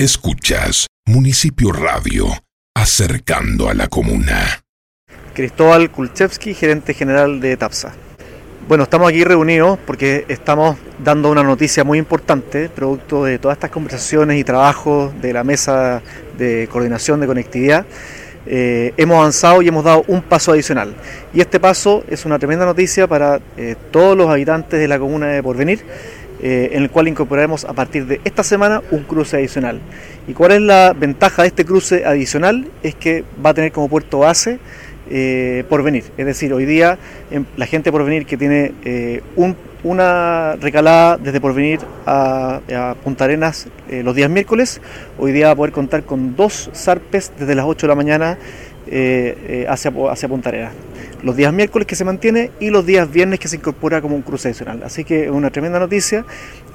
Escuchas Municipio Radio, acercando a la comuna. Cristóbal Kulchevsky, gerente general de TAPSA. Bueno, estamos aquí reunidos porque estamos dando una noticia muy importante, producto de todas estas conversaciones y trabajos de la mesa de coordinación de conectividad. Eh, hemos avanzado y hemos dado un paso adicional. Y este paso es una tremenda noticia para eh, todos los habitantes de la comuna de Porvenir eh, en el cual incorporaremos a partir de esta semana un cruce adicional. ¿Y cuál es la ventaja de este cruce adicional? Es que va a tener como puerto base eh, Porvenir. Es decir, hoy día em, la gente Porvenir que tiene eh, una recalada desde Porvenir a, a Punta Arenas los días miércoles, hoy día va a poder contar con dos zarpes desde las 8 de la mañana hacia, hacia Punta Arenas los días miércoles que se mantiene y los días viernes que se incorpora como un cruce adicional. Así que es una tremenda noticia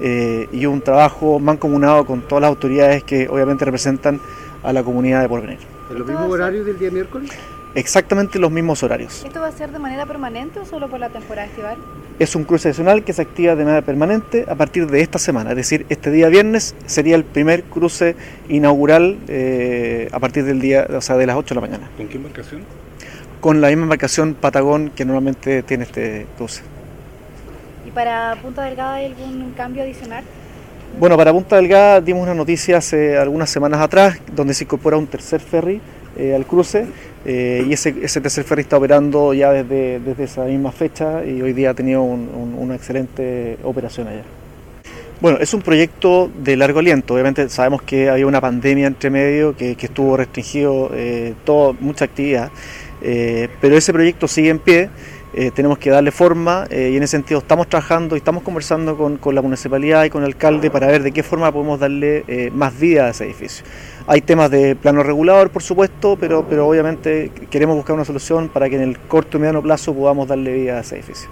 eh, y un trabajo mancomunado con todas las autoridades que obviamente representan a la comunidad de Porvenir. ¿En los mismos horarios del día miércoles? Exactamente los mismos horarios. ¿Esto va a ser de manera permanente o solo por la temporada estival? Es un cruce adicional que se activa de manera permanente a partir de esta semana, es decir, este día viernes sería el primer cruce inaugural eh, a partir del día, o sea, de las 8 de la mañana. ¿Con qué embarcación? Con la misma embarcación Patagón que normalmente tiene este cruce. ¿Y para Punta Delgada hay algún cambio adicional? Bueno, para Punta Delgada dimos una noticia hace algunas semanas atrás donde se incorpora un tercer ferry eh, al cruce eh, y ese, ese, tercer ferry está operando ya desde, desde, esa misma fecha y hoy día ha tenido un, un, una excelente operación allá. Bueno, es un proyecto de largo aliento. Obviamente sabemos que había una pandemia entre medio que, que estuvo restringido eh, todo, mucha actividad. Eh, pero ese proyecto sigue en pie, eh, tenemos que darle forma eh, y en ese sentido estamos trabajando y estamos conversando con, con, la municipalidad y con el alcalde para ver de qué forma podemos darle más vida a ese edificio. Hay temas de plano regulador, por supuesto, pero, pero obviamente queremos buscar una solución para que en el corto y mediano plazo podamos darle vida a ese edificio.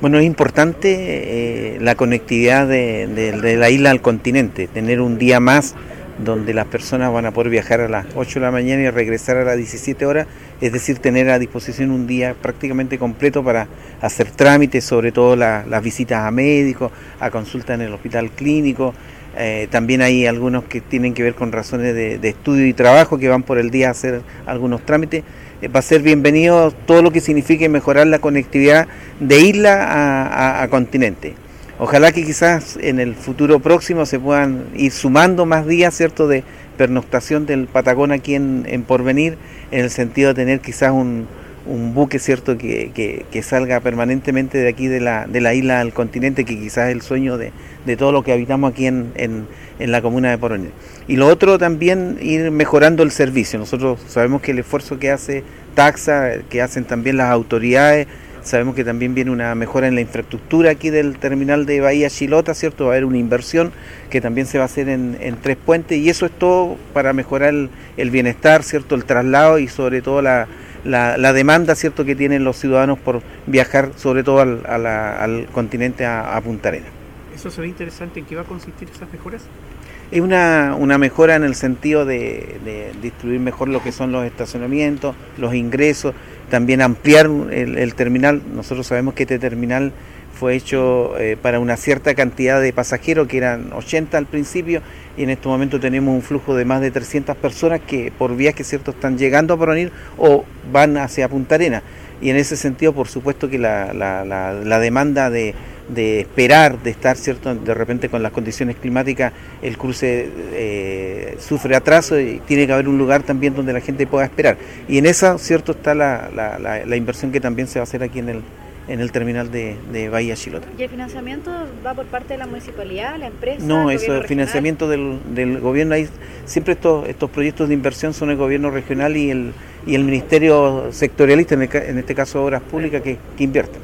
Bueno, es importante la conectividad de, de la isla al continente, tener un día más donde las personas van a poder viajar a las 8 de la mañana y regresar a las 17 horas, es decir, tener a disposición un día prácticamente completo para hacer trámites, sobre todo la, las visitas a médicos, a consultas en el hospital clínico. Eh, también hay algunos que tienen que ver con razones de, estudio y trabajo que van por el día a hacer algunos trámites. Eh, va a ser bienvenido todo lo que signifique mejorar la conectividad de isla a continente. Ojalá que quizás en el futuro próximo se puedan ir sumando más días, ¿cierto?, de pernoctación del Patagón aquí en, en Porvenir, en el sentido de tener quizás un, un buque, ¿cierto?, que, que, que, salga permanentemente de aquí de la, de la isla al continente, que quizás es el sueño de, de todo lo que habitamos aquí en, en, en la comuna de Porvenir. Y lo otro también, ir mejorando el servicio. Nosotros sabemos que el esfuerzo que hace Taxa, que hacen también las autoridades, Sabemos que también viene una mejora en la infraestructura aquí del terminal de Bahía Chilota, ¿cierto? Va a haber una inversión que también se va a hacer en, en Tres Puentes y eso es todo para mejorar el, el, bienestar, ¿cierto? El traslado y sobre todo la, la, la, demanda, ¿cierto? Que tienen los ciudadanos por viajar, sobre todo al, a la, al continente a, a Punta Arenas. ¿Eso sería interesante? ¿En qué va a consistir esas mejoras? es una, una, mejora en el sentido de, de, distribuir mejor lo que son los estacionamientos, los ingresos, también ampliar el, terminal. Nosotros sabemos que este terminal fue hecho eh, para una cierta cantidad de pasajeros, que eran 80 al principio, y en este momento tenemos un flujo de más de 300 personas que por vías que cierto están llegando a Poronir o van hacia Punta Arena. Y en ese sentido, por supuesto que la, la, la demanda de, de, esperar, de estar cierto de repente con las condiciones climáticas, el cruce eh, sufre atraso y tiene que haber un lugar también donde la gente pueda esperar. Y en esa, cierto, está la, la inversión que también se va a hacer aquí en el, en el terminal de, de, Bahía Chilota. ¿Y el financiamiento va por parte de la municipalidad, la empresa? No, eso es financiamiento del, del, gobierno. Hay, siempre estos, estos proyectos de inversión son el gobierno regional y el, y el ministerio sectorialista, en, el, en este caso Obras Públicas, que, que invierten.